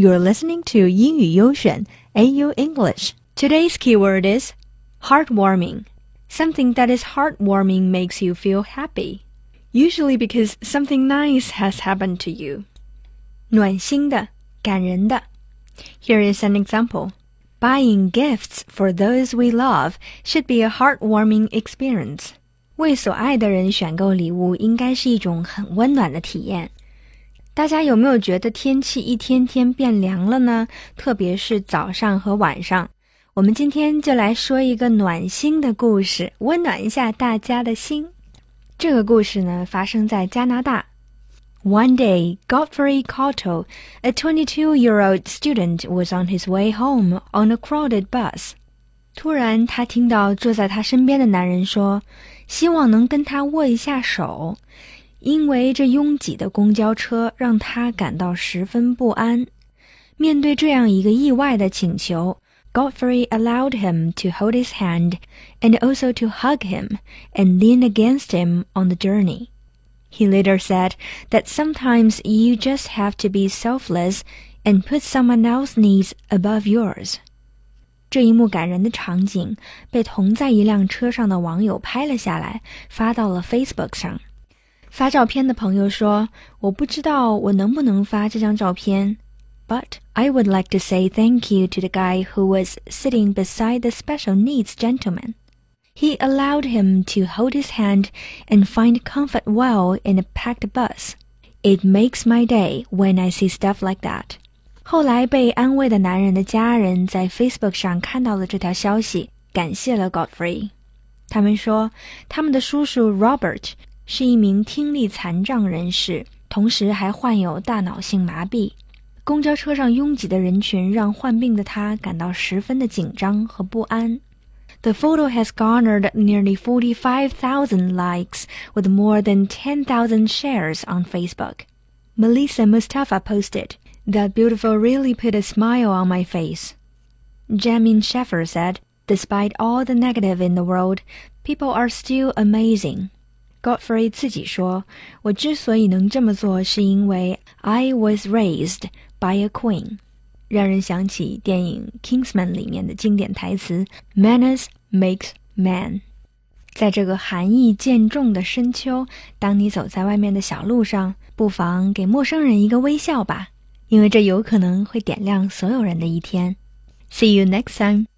You're listening to 英语优选 AU English. Today's keyword is heartwarming. Something that is heartwarming makes you feel happy. Usually because something nice has happened to you. 暖心的，感人的。Here is an example. Buying gifts for those we love should be a heartwarming experience. 为所爱的人选购礼物应该是一种很温暖的体验。 大家有没有觉得天气一天天变凉了呢？特别是早上和晚上。我们今天就来说一个暖心的故事，温暖一下大家的心。这个故事呢，发生在加拿大。One day, Godfrey Cotto, a 22-year-old student, was on his way home on a crowded bus. 突然，他听到坐在他身边的男人说：“希望能跟他握一下手。”因为这拥挤的公交车让他感到十分不安。面对这样一个意外的请求，Godfrey allowed him to hold his hand and also to hug him and lean against him on the journey. He later said that sometimes you just have to be selfless and put someone else's needs above yours. 这一幕感人的场景被同在一辆车上的网友拍了下来，发到了 Facebook 上。 发照片的朋友说：“我不知道我能不能发这张照片，but I would like to say thank you to the guy who was sitting beside the special needs gentleman. He allowed him to hold his hand and find comfort well in a packed bus. It makes my day when I see stuff like that.” 后来被安慰的男人的家人在 Facebook 上看到了这条消息，感谢了 Godfrey。他们说，他们的叔叔 Robert 是一名听力残障人士，同时还患有大脑性麻痹。公交车上拥挤的人群让患病的他感到十分的紧张和不安。The photo has garnered nearly 45,000 likes with more than 10,000 shares on Facebook. Melissa Mustafa posted, That beautiful really put a smile on my face. Jamin Sheffer said, Despite all the negative in the world, people are still amazing. Godfrey 自己说：“我之所以能这么做，是因为 I was raised by a queen。”让人想起电影《Kingsman》里面的经典台词：“Manners makes man。”在这个寒意渐重的深秋，当你走在外面的小路上，不妨给陌生人一个微笑吧，因为这有可能会点亮所有人的一天。See you next time.